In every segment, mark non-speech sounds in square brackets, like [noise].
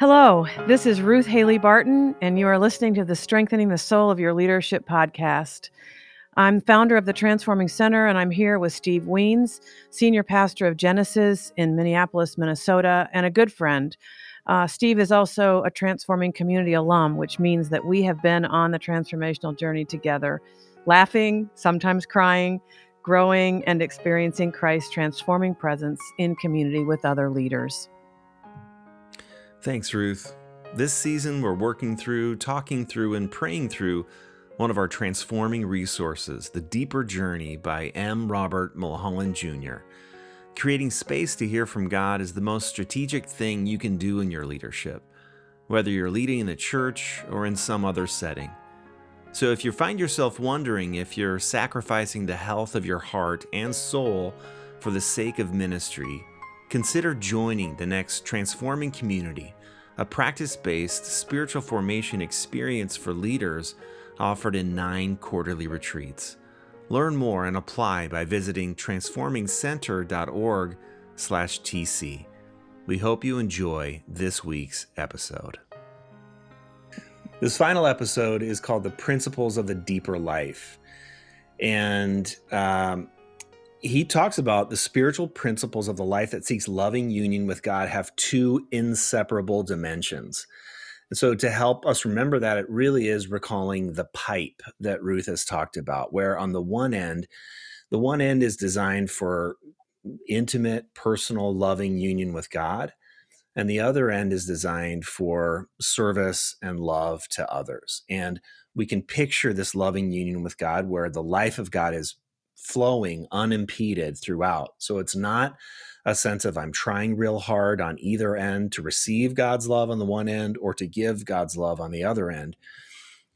Hello, this is Ruth Haley Barton, and you are listening to the Strengthening the Soul of Your Leadership podcast. I'm founder of the Transforming Center, and I'm here with Steve Wiens, senior pastor of Genesis in Minneapolis, Minnesota, and a good friend. Uh, Steve is also a Transforming Community alum, which means that we have been on the transformational journey together, laughing, sometimes crying, growing, and experiencing Christ's transforming presence in community with other leaders. Thanks, Ruth. This season, we're working through, talking through, and praying through one of our transforming resources, The Deeper Journey by M. Robert Mulholland Jr. Creating space to hear from God is the most strategic thing you can do in your leadership, whether you're leading in the church or in some other setting. So, if you find yourself wondering if you're sacrificing the health of your heart and soul for the sake of ministry, Consider joining the next Transforming Community, a practice based spiritual formation experience for leaders offered in nine quarterly retreats. Learn more and apply by visiting transformingcenter.org/tc. We hope you enjoy this week's episode. This final episode is called The Principles of the Deeper Life. And um, he talks about the spiritual principles of the life that seeks loving union with God have two inseparable dimensions. And so, to help us remember that, it really is recalling the pipe that Ruth has talked about, where on the one end, the one end is designed for intimate, personal, loving union with God. And the other end is designed for service and love to others. And we can picture this loving union with God where the life of God is flowing unimpeded throughout. So it's not a sense of I'm trying real hard on either end to receive God's love on the one end or to give God's love on the other end.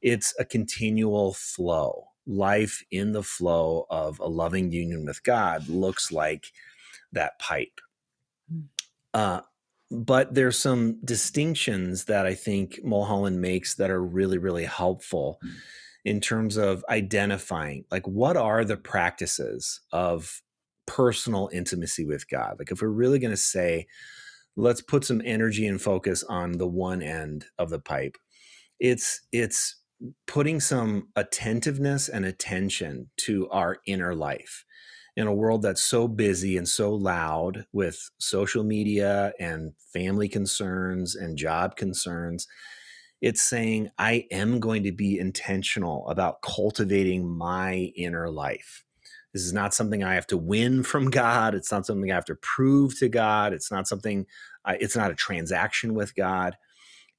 It's a continual flow. Life in the flow of a loving union with God looks like that pipe. Hmm. Uh, but there's some distinctions that I think Mulholland makes that are really, really helpful. Mm in terms of identifying like what are the practices of personal intimacy with God? Like if we're really going to say, let's put some energy and focus on the one end of the pipe, it's it's putting some attentiveness and attention to our inner life in a world that's so busy and so loud with social media and family concerns and job concerns it's saying, I am going to be intentional about cultivating my inner life. This is not something I have to win from God. It's not something I have to prove to God. It's not something, it's not a transaction with God.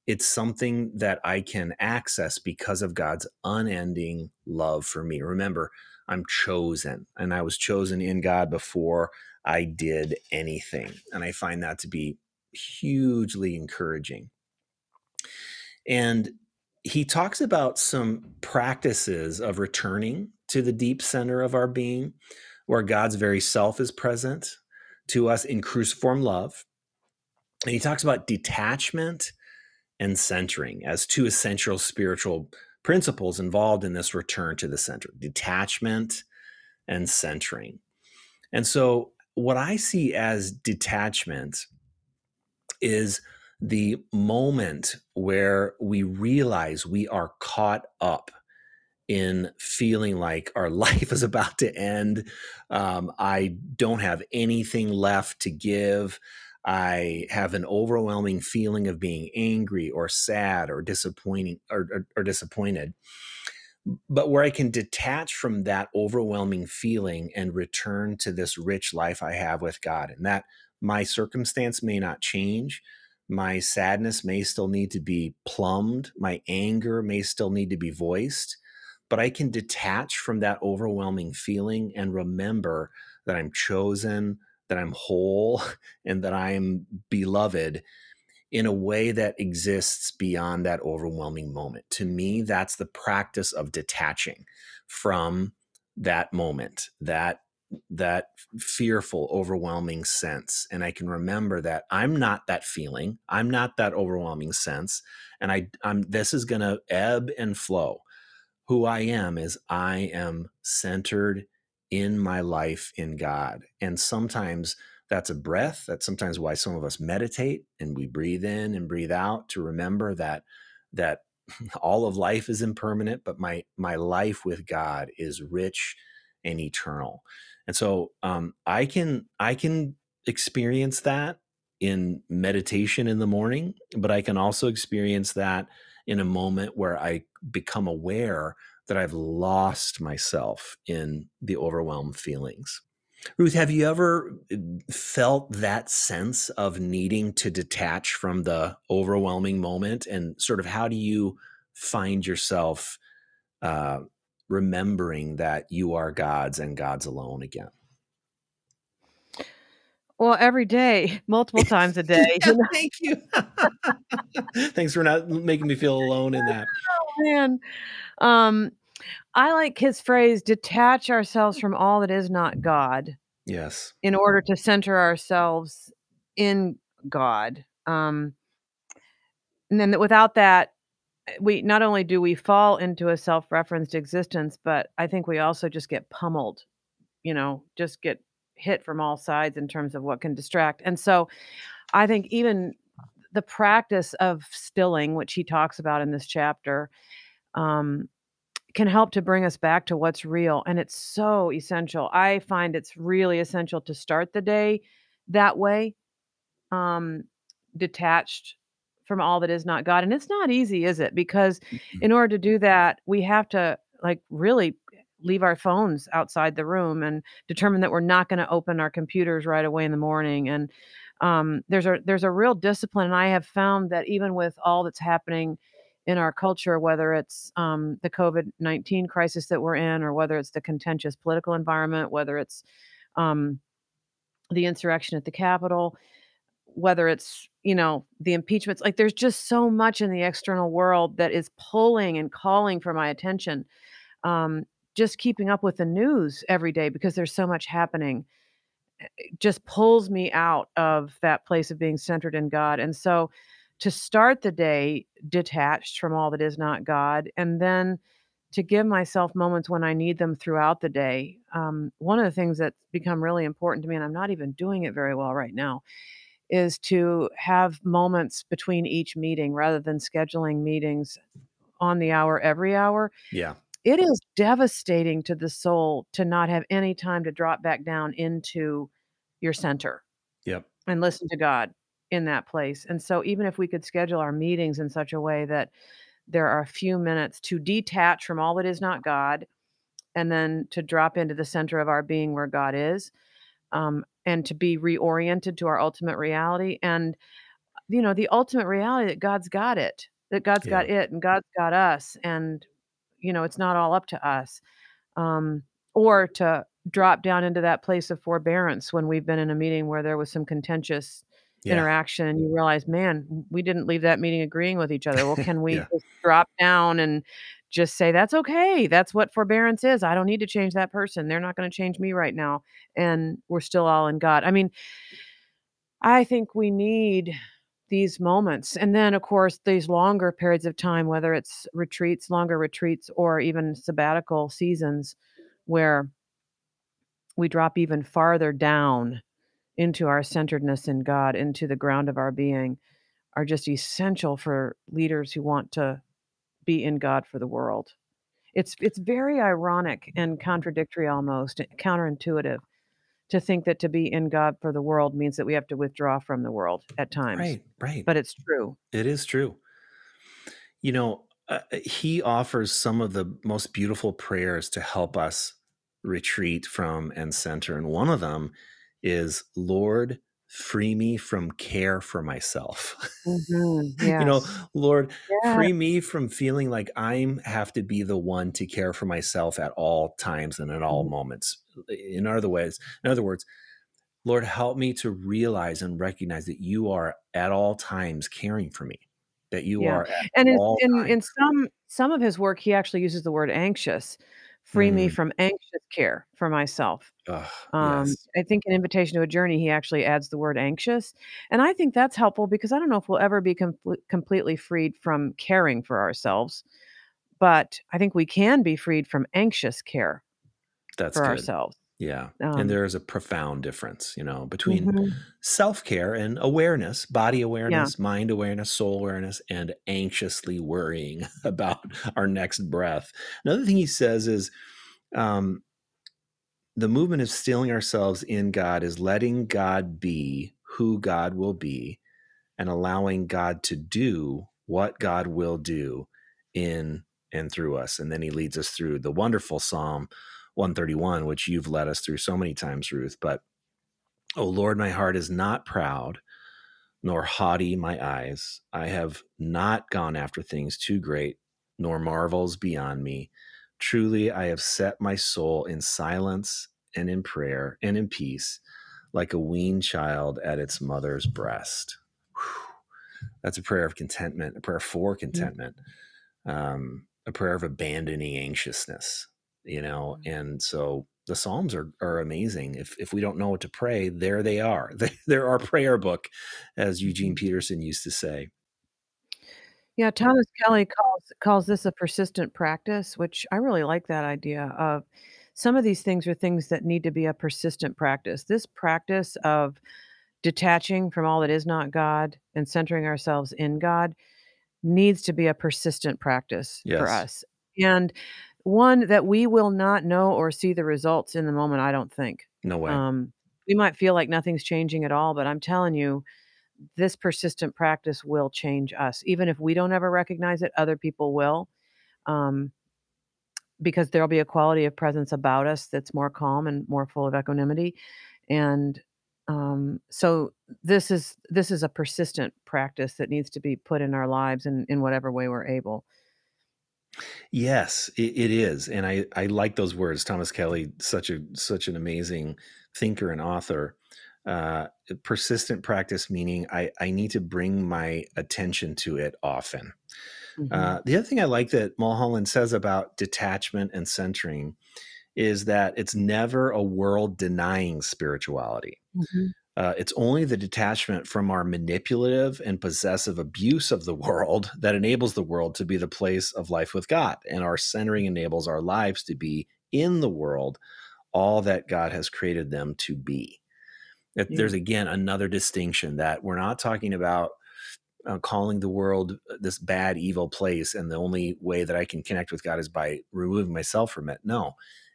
It's something that I can access because of God's unending love for me. Remember, I'm chosen and I was chosen in God before I did anything. And I find that to be hugely encouraging. And he talks about some practices of returning to the deep center of our being, where God's very self is present to us in cruciform love. And he talks about detachment and centering as two essential spiritual principles involved in this return to the center detachment and centering. And so, what I see as detachment is the moment where we realize we are caught up in feeling like our [laughs] life is about to end. Um, I don't have anything left to give. I have an overwhelming feeling of being angry or sad or disappointing or, or, or disappointed. But where I can detach from that overwhelming feeling and return to this rich life I have with God, and that my circumstance may not change, my sadness may still need to be plumbed. My anger may still need to be voiced. But I can detach from that overwhelming feeling and remember that I'm chosen, that I'm whole, [laughs] and that I am beloved in a way that exists beyond that overwhelming moment. To me, that's the practice of detaching from that moment, that that fearful, overwhelming sense. And I can remember that I'm not that feeling. I'm not that overwhelming sense. And I, I'm, this is going to ebb and flow. Who I am is I am centered in my life in God. And sometimes that's a breath. That's sometimes why some of us meditate and we breathe in and breathe out to remember that that [laughs] all of life is impermanent, but my my life with God is rich and eternal. And so um, I can I can experience that in meditation in the morning, but I can also experience that in a moment where I become aware that I've lost myself in the overwhelmed feelings. Ruth, have you ever uh, felt that sense of needing to detach from the overwhelming moment? And sort of how do you find yourself uh, remembering that you are God's and God's alone again? Well, every day, [laughs] multiple times a day. [laughs] yeah, thank you. [laughs] Thanks for not making me feel alone in that. Oh, man. Um, I like his phrase, detach ourselves from all that is not God. Yes. In order to center ourselves in God. Um, and then without that, we not only do we fall into a self-referenced existence, but I think we also just get pummeled, you know, just get hit from all sides in terms of what can distract. And so I think even the practice of stilling, which he talks about in this chapter, um, can help to bring us back to what's real. And it's so essential. I find it's really essential to start the day that way, um, detached from all that is not God. And it's not easy, is it? Because Mhm. in order to do that, we have to like really leave our phones outside the room and determine that we're not going to open our computers right away in the morning. And um, there's a there's a real discipline. And I have found that even with all that's happening in our culture, whether it's um, the COVID nineteen crisis that we're in, or whether it's the contentious political environment, whether it's um, the insurrection at the Capitol, whether it's you know the impeachments, like there's just so much in the external world that is pulling and calling for my attention. Um, just keeping up with the news every day because there's so much happening eh, just pulls me out of that place of being centered in God. And so to start the day detached from all that is not God, and then to give myself moments when I need them throughout the day. Um, one of the things that's become really important to me, and I'm not even doing it very well right now, is to have moments between each meeting rather than scheduling meetings on the hour every hour. Yeah. It is devastating to the soul to not have any time to drop back down into your center Yep. and listen to God in that place. And so even if we could schedule our meetings in such a way that there are a few minutes to detach from all that is not God and then to drop into the center of our being where God is, um, and to be reoriented to our ultimate reality. And, you know, the ultimate reality that God's got it, that God's got it and God's got us. And, you know, it's not all up to us. Um, or to drop down into that place of forbearance when we've been in a meeting where there was some contentious Yeah. interaction and you realize, man, we didn't leave that meeting agreeing with each other. Well, can we [laughs] Yeah. just drop down and just say, that's okay. That's what forbearance is. I don't need to change that person. They're not going to change me right now. And we're still all in God. I mean, I think we need these moments. And then, of course, these longer periods of time, whether it's retreats, longer retreats, or even sabbatical seasons where we drop even farther down into our centeredness in God, into the ground of our being, are just essential for leaders who want to be in God for the world. It's it's very ironic and contradictory almost, counterintuitive to think that to be in God for the world means that we have to withdraw from the world at times. Right. Right. But it's true. It is true. You know, uh, he offers some of the most beautiful prayers to help us retreat from and center. And one of them is, Lord, free me from care for myself. [laughs] Mhm, You know. Lord, Yeah. free me from feeling like I'm have to be the one to care for myself at all times and at all Mhm. moments. In other ways, in other words, Lord, help me to realize and recognize that you are at all times caring for me. That you Yeah. are And in in in some some of his work, he actually uses the word anxious. Free me Mm. from anxious care for myself. Ugh, Um, yes. I think in Invitation to a Journey, he actually adds the word anxious, and I think that's helpful because I don't know if we'll ever be comple completely freed from caring for ourselves, but I think we can be freed from anxious care That's for good. ourselves. Yeah. Um, and there is a profound difference, you know, between mhm. self care and awareness, body Yeah. awareness, mind awareness, soul awareness, and anxiously worrying [laughs] about our next breath. Another thing he says is um, the movement of stilling ourselves in God is letting God be who God will be and allowing God to do what God will do in and through us. And then he leads us through the wonderful Psalm 131, which you've led us through so many times, Ruth. But, oh Lord, my heart is not proud, nor haughty my eyes. I have not gone after things too great, nor marvels beyond me. Truly, I have set my soul in silence and in prayer and in peace, like a weaned child at its mother's breast. Whew. That's a prayer of contentment, a prayer for Mm-hmm. contentment, um, a prayer of abandoning anxiousness, you know. Mm-hmm. And so the Psalms are, are amazing. If, if we don't know what to pray, there they are. [laughs] They're our prayer book, as Eugene Mhm. Peterson used to say. Yeah, Thomas Kelly calls calls this a persistent practice, which I really like that idea of some of these things are things that need to be a persistent practice. This practice of detaching from all that is not God and centering ourselves in God needs to be a persistent practice for Yes. us. And one that we will not know or see the results in the moment, I don't think. No way. Um, we might feel like nothing's changing at all, but I'm telling you, this persistent practice will change us. Even if we don't ever recognize it, other people will. Um, because there'll be a quality of presence about us that's more calm and more full of equanimity. And um, so this is this is a persistent practice that needs to be put in our lives in, in whatever way we're able. Yes, it, it is, and I I like those words. Thomas Kelly, such a such an amazing thinker and author. Uh, persistent practice meaning I I need to bring my attention to it often. Mhm. Uh, the other thing I like that Mulholland says about detachment and centering is that it's never a world denying spirituality. Mhm. Uh, it's only the detachment from our manipulative and possessive abuse of the world [laughs] that enables the world to be the place of life with God. And our centering enables our lives to be in the world all that God has created them to be. That Yeah. There's again another distinction that we're not talking about uh, calling the world this bad, evil place, and the only way that I can connect with God is by removing myself from it. No,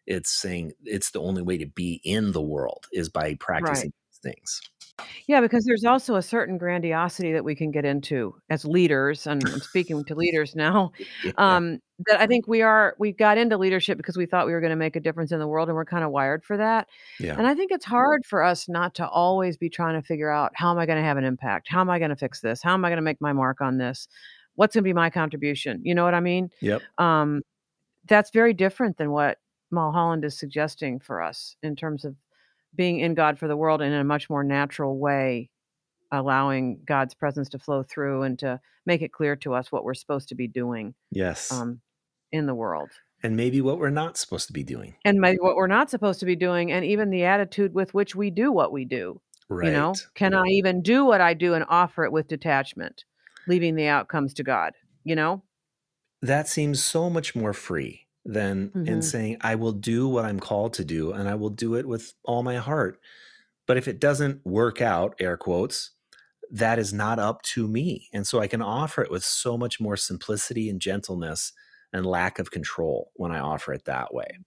it's saying it's the only way to be in the world is by practicing things. Yeah, because there's also a certain grandiosity that we can get into as leaders, and I'm speaking to leaders now. [laughs] Yeah. Um, that I think we are we got into leadership because we thought we were gonna make a difference in the world, and we're kinda wired for that. Yeah. And I think it's hard for us not to always be trying to figure out, "How am I gonna have an impact? How am I gonna fix this? How am I gonna make my mark on this? What's gonna be my contribution?" You know what I mean? Yep. Um, that's very different than what Mulholland is suggesting for us in terms of being in God for the world and in a much more natural way, allowing God's presence to flow through and to make it clear to us what we're supposed to be doing, Yes. um, in the world. and maybe what we're not supposed to be doing. And maybe what we're not supposed to be doing, and even the attitude with which we do what we do, Right. you know? Can I even do what I do and offer it with detachment, leaving the outcomes to God, you know? That seems so much more free than in Mhm. saying, I will do what I'm called to do and I will do it with all my heart. But if it doesn't work out, air quotes, that is not up to me. And so I can offer it with so much more simplicity and gentleness and lack of control when I offer it that way.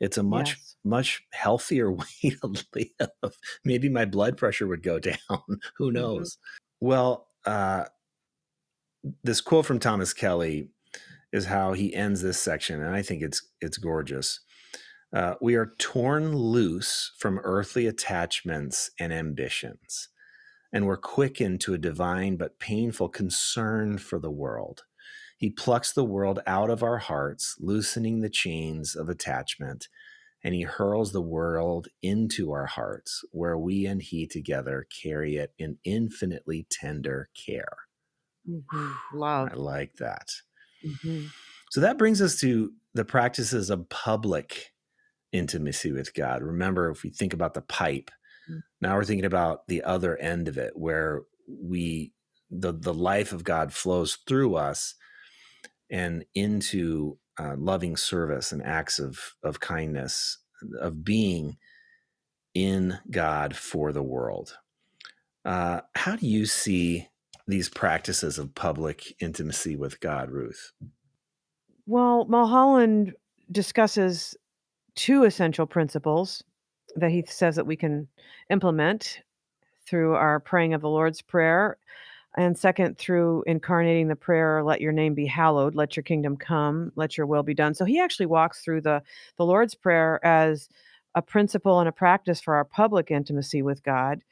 It's a much, Yes. much healthier [laughs] way to live. Maybe my blood pressure would go [laughs] down. Who Mhm. knows? Well, uh, this quote from Thomas Kelly is how he ends this section, and I think it's it's gorgeous. Uh, we are torn loose from earthly attachments and ambitions, and we're quickened to a divine but painful concern for the world. He plucks the world out of our hearts, loosening the chains of attachment, and he hurls the world into our hearts, where we and he together carry it in infinitely tender care. Mhm. [sighs] Love. I like that. Mhm. So that brings us to the practices of public intimacy with God. Remember, if we think about the pipe, Mm. now we're thinking about the other end of it, where we the the life of God flows through us and into uh, loving service and acts of of kindness, of being in God for the world. Uh, how do you see these practices of public intimacy with God, Ruth? Well, Mulholland discusses two essential principles that he says that we can implement through our praying of the Lord's Prayer, and second, through incarnating the prayer, "Let your name be hallowed, let your kingdom come, let your will be done." So he actually walks through the the Lord's Prayer as a principle and a practice for our public intimacy with God,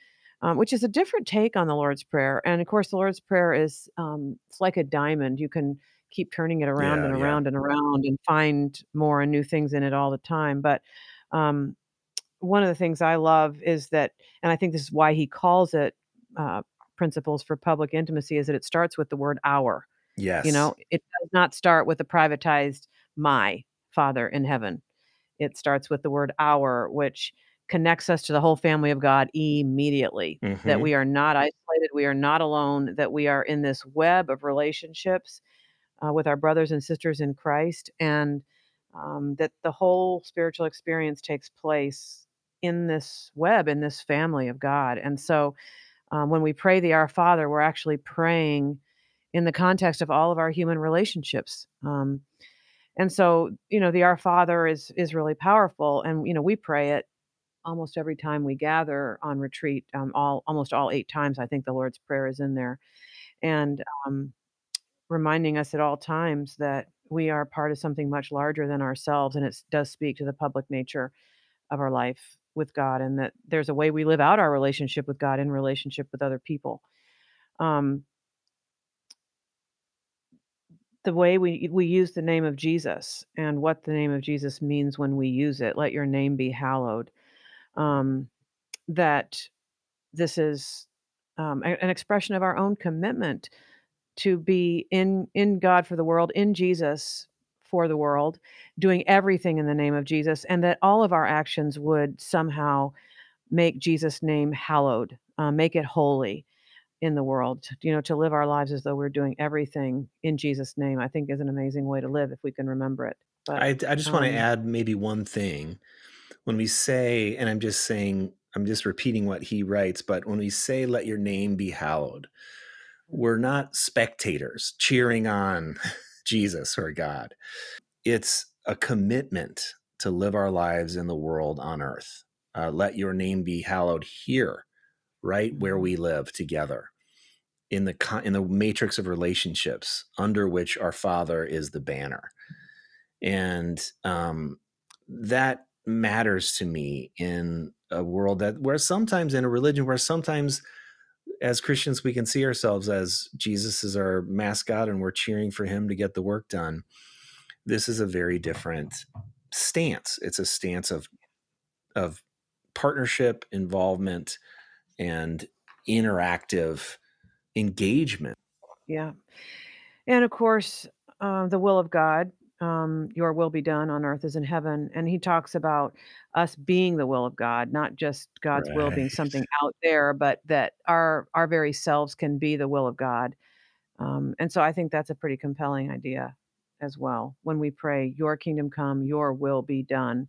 um, which is a different take on the Lord's Prayer. And of course, the Lord's Prayer is um, it's like a diamond. You can keep turning it around Yeah, and yeah. around and around and find more and new things in it all the time. But um, one of the things I love is that, and I think this is why he calls it uh, principles for public intimacy, is that it starts with the word our. Yes. You know, it does not start with the privatized my Father in heaven. It starts with the word our, which connects us to the whole family of God immediately. That Mhm. we are not isolated, we are not alone, that we are in this web of relationships uh, with our brothers and sisters in Christ, and um, that the whole spiritual experience takes place in this web, in this family of God. And so um, when we pray the Our Father, we're actually praying in the context of all of our human relationships. Um, and so, you know, the Our Father is is really powerful, and you know, we pray it almost every time we gather on retreat. Um, all almost all eight times, I think the Lord's Prayer is in there, and um, reminding us at all times that we are part of something much larger than ourselves, and it does speak to the public nature of our life with God, and that there's a way we live out our relationship with God in relationship with other people. Um, the way we we use the name of Jesus and what the name of Jesus means when we use it. Let your name be hallowed. Um, that this is um, an expression of our own commitment to be in in God for the world, in Jesus for the world, doing everything in the name of Jesus, and that all of our actions would somehow make Jesus' name hallowed, uh, make it holy in the world. You know, to live our lives as though we're doing everything in Jesus' name, I think is an amazing way to live if we can remember it. But I, I just want to um, add maybe one thing. When we say, and I'm just saying, I'm just repeating what he writes, but when we say, let your name be hallowed, we're not spectators cheering on [laughs] Jesus or God. It's a commitment to live our lives in the world on earth. Uh, let your name be hallowed here, right where Mhm. we live together in the in the matrix of relationships under which our Father is the banner, and um, that matters to me in a world that where sometimes in a religion where sometimes as Christians, we can see ourselves as Jesus is our mascot and we're cheering for him to get the work done. This is a very different stance. It's a stance of of partnership, involvement, and interactive engagement. yeah, and of course, uh, the will of God. Um, your will be done on earth as in heaven. And he talks about us being the will of God, not just God's will being something out there, but that our our very selves can be the will of God. Um, and so I think that's a pretty compelling idea as well. When we pray, Your kingdom come, Your will be done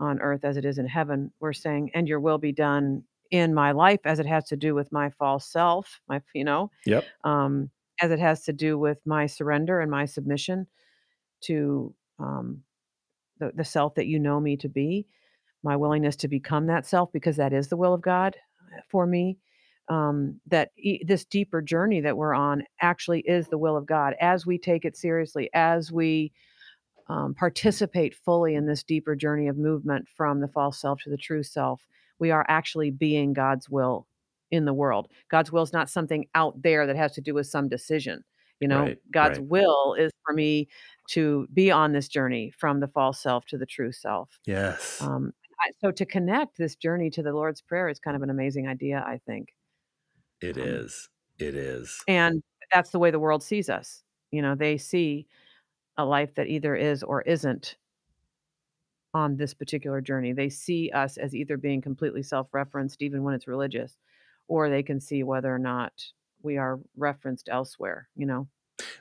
on earth as it is in heaven, we're saying, and Your will be done in my life as it has to do with my false self, my, you know, Yep. um, as it has to do with my surrender and my submission to um, the, the self that you know me to be, my willingness to become that self because that is the will of God uh, for me. Um, that e- this deeper journey that we're on actually is the will of God as we take it seriously, as we um, participate fully in this deeper journey of movement from the false self to the true self. We are actually being God's will in the world. God's will is not something out there that has to do with some decision. You know, Right. God's Right. will is for me to be on this journey from the false self to the true self. Yes. Um, I, so to connect this journey to the Lord's Prayer is kind of an amazing idea, I think. It Um, is. It is. and that's the way the world sees us. You know, they see a life that either is or isn't on this particular journey. They see us as either being completely self-referenced, even when it's religious, or they can see whether or not we are referenced elsewhere, you know?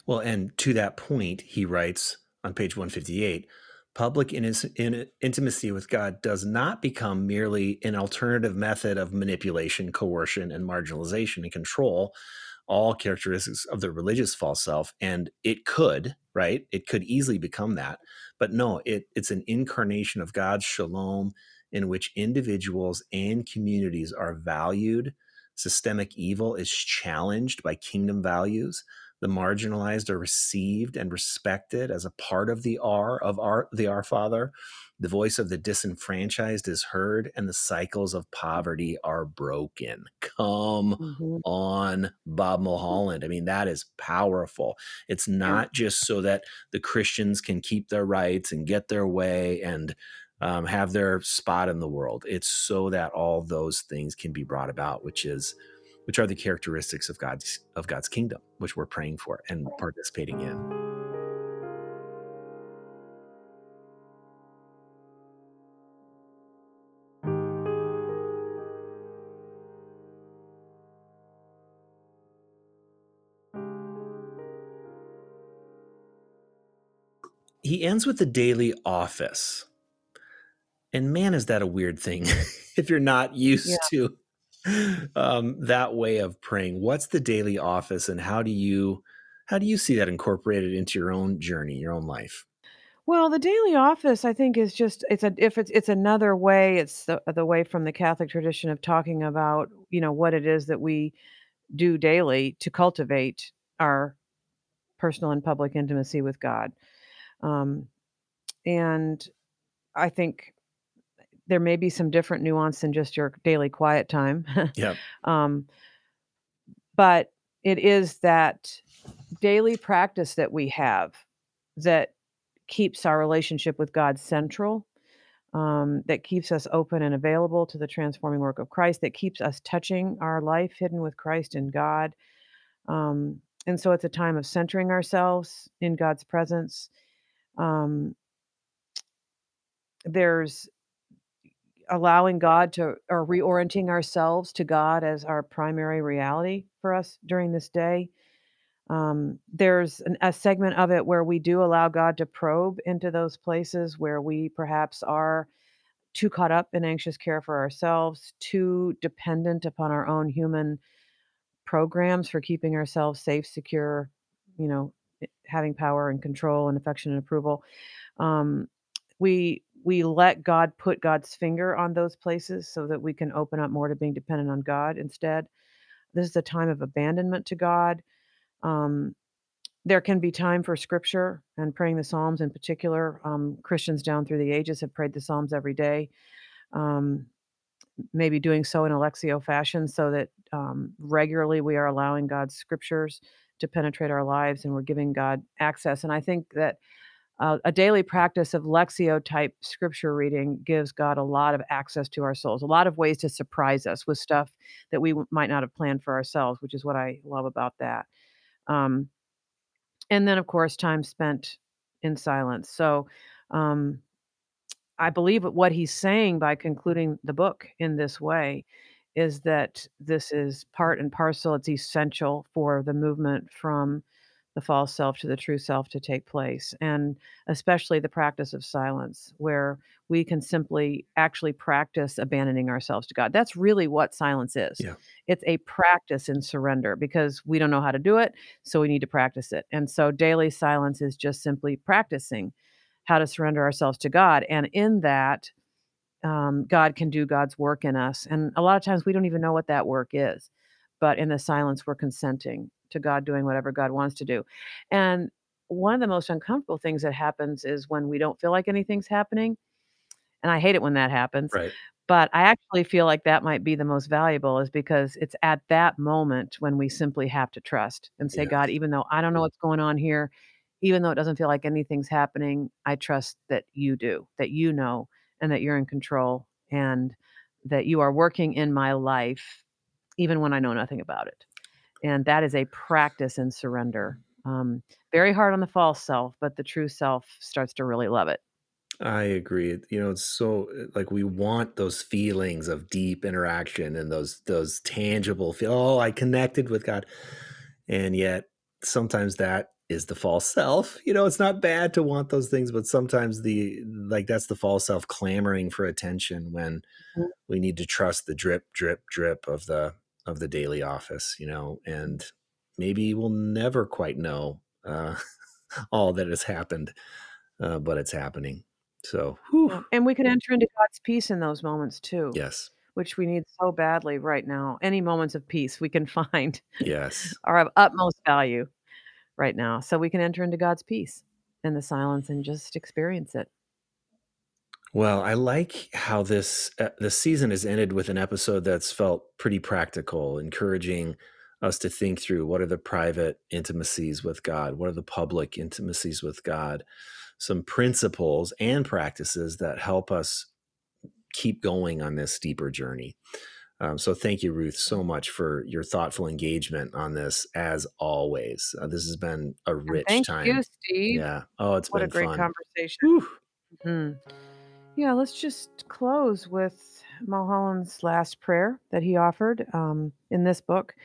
Well, and to that point, he writes on page 158 public in, in, intimacy with God does not become merely an alternative method of manipulation, coercion, and marginalization and control, all characteristics of the religious false self. And it could, right? It could easily become that. But no, it, it's an incarnation of God's shalom in which individuals and communities are valued. Systemic evil is challenged by kingdom values the marginalized are received and respected as a part of the R of our the Our Father. The voice of the disenfranchised is heard, and the cycles of poverty are broken. Come mm-hmm. on, Bob Mulholland. I mean, that is powerful. It's not just so that the Christians can keep their rights and get their way and um, have their spot in the world. It's so that all those things can be brought about, which is which are the characteristics of God's of God's kingdom, which we're praying for and participating in. He ends with the daily office. And man, is that a weird thing [laughs] if you're not used yeah. to um, that way of praying. What's the daily office, and how do you how do you see that incorporated into your own journey, your own life? Well, the daily office, I think, is just it's a if it's it's another way. It's the the way from the Catholic tradition of talking about you know what it is that we do daily to cultivate our personal and public intimacy with God. Um, and I think there may be some different nuance than just your daily quiet time. [laughs] Yeah. um, but it is that daily practice that we have that keeps our relationship with God central, um, that keeps us open and available to the transforming work of Christ, that keeps us touching our life hidden with Christ and God. Um, and so it's a time of centering ourselves in God's presence. Um, there's allowing God to or reorienting ourselves to God as our primary reality for us during this day. Um, there's an, a segment of it where we do allow God to probe into those places where we perhaps are too caught up in anxious care for ourselves, too dependent upon our own human programs for keeping ourselves safe, secure, you know, having power and control and affection and approval. Um, we we let God put God's finger on those places so that we can open up more to being dependent on God instead. This is a time of abandonment to God. Um, there can be time for scripture and praying the Psalms in particular. Um, Christians down through the ages have prayed the Psalms every day, um, maybe doing so in a Lectio fashion so that um, regularly we are allowing God's scriptures to penetrate our lives and we're giving God access. And I think that uh, a daily practice of Lectio type scripture reading gives God a lot of access to our souls, a lot of ways to surprise us with stuff that we might not have planned for ourselves, which is what I love about that. Um, and then, of course, time spent in silence. So um, I believe what he's saying by concluding the book in this way is that this is part and parcel, it's essential for the movement from the false self to the true self to take place, and especially the practice of silence, where we can simply actually practice abandoning ourselves to God. That's really what silence is. Yeah. It's a practice in surrender because we don't know how to do it, so we need to practice it. And so daily silence is just simply practicing how to surrender ourselves to God. And in that, um, God can do God's work in us. And a lot of times we don't even know what that work is. But in the silence, we're consenting to God doing whatever God wants to do. And one of the most uncomfortable things that happens is when we don't feel like anything's happening. And I hate it when that happens. Right. But I actually feel like that might be the most valuable is because it's at that moment when we simply have to trust and say, God, even though I don't know mm. what's going on here, even though it doesn't feel like anything's happening, I trust that you do, that you know, and that you're in control and that you are working in my life, even when I know nothing about it and that is a practice in surrender. Um, very hard on the false self, but the true self starts to really love it. I agree. You know, it's so uh, like we want those feelings of deep interaction and those those tangible feel. Oh, I connected with God, and yet sometimes that is the false self. You know, it's not bad to want those things, but sometimes the like that's the false self clamoring for attention when mm-hmm. we need to trust the drip, drip, drip of the of the daily office, you know, and maybe we'll never quite know uh, [laughs] all that has happened, uh, but it's happening. So, whew. and we can enter into God's peace in those moments too. Yes. Which we need so badly right now. Any moments of peace we can [laughs] find. Yes. are of utmost value right now. So we can enter into God's peace in the silence and just experience it. Well, I like how this uh, the season has ended with an episode that's felt pretty practical, encouraging us to think through what are the private intimacies with God, what are the public intimacies with God, some principles and practices that help us keep going on this deeper journey. Um, so thank you, Ruth, so much for your thoughtful engagement on this, as always. Uh, this has been a rich thank time. you, Steve. Yeah. Oh, it's what been a great fun. conversation. Mm-hmm. Yeah, let's just close with Mulholland's last prayer that he offered um, in this book.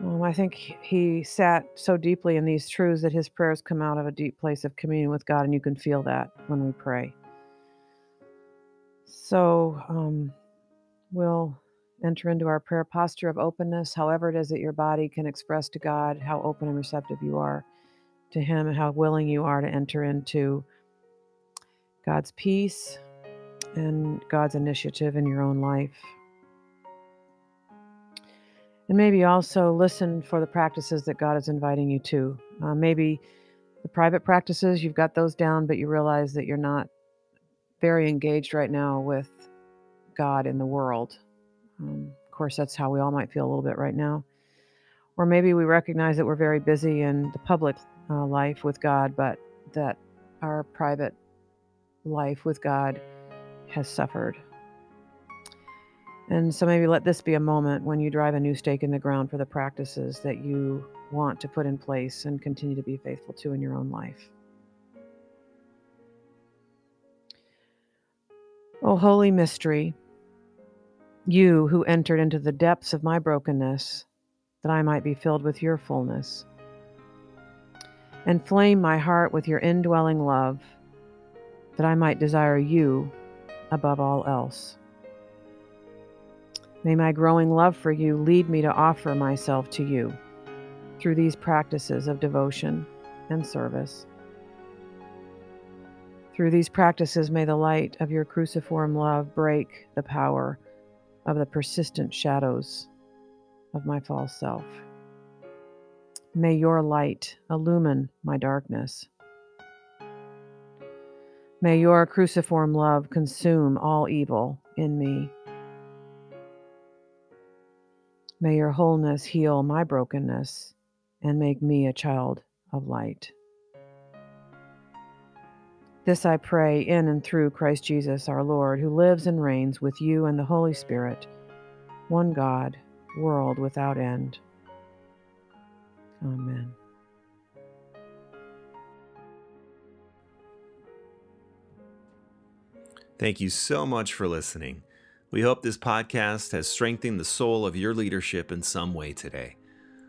Um, I think he sat so deeply in these truths that his prayers come out of a deep place of communion with God, and you can feel that when we pray. So um, we'll enter into our prayer posture of openness, however it is that your body can express to God how open and receptive you are to Him and how willing you are to enter into God's peace and God's initiative in your own life. And maybe also listen for the practices that God is inviting you to. Uh, maybe the private practices, you've got those down, but you realize that you're not very engaged right now with God in the world. Um, of course, that's how we all might feel a little bit right now. Or maybe we recognize that we're very busy in the public uh, life with God, but that our private life with God has suffered. And so maybe let this be a moment when you drive a new stake in the ground for the practices that you want to put in place and continue to be faithful to in your own life. O holy mystery, you who entered into the depths of my brokenness, that I might be filled with your fullness. Inflame my heart with your indwelling love, that I might desire you above all else. May my growing love for you lead me to offer myself to you through these practices of devotion and service. Through these practices, may the light of your cruciform love break the power of the persistent shadows of my false self. May your light illumine my darkness. May your cruciform love consume all evil in me. May your wholeness heal my brokenness and make me a child of light. This I pray in and through Christ Jesus our Lord, who lives and reigns with you and the Holy Spirit, one God, world without end. Amen. Thank you so much for listening. We hope this podcast has strengthened the soul of your leadership in some way today.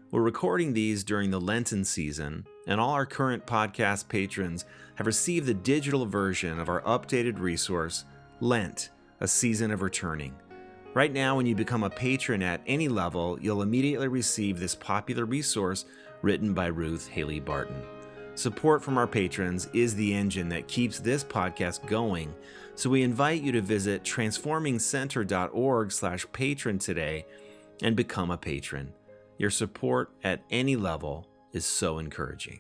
We're recording these during the Lenten season, and all our current podcast patrons have received the digital version of our updated resource, Lent, a season of returning. Right now, when you become a patron at any level, you'll immediately receive this popular resource written by Ruth Haley Barton. Support from our patrons is the engine that keeps this podcast going, so we invite you to visit transformingcenter.org/patron today and become a patron. Your support at any level is so encouraging.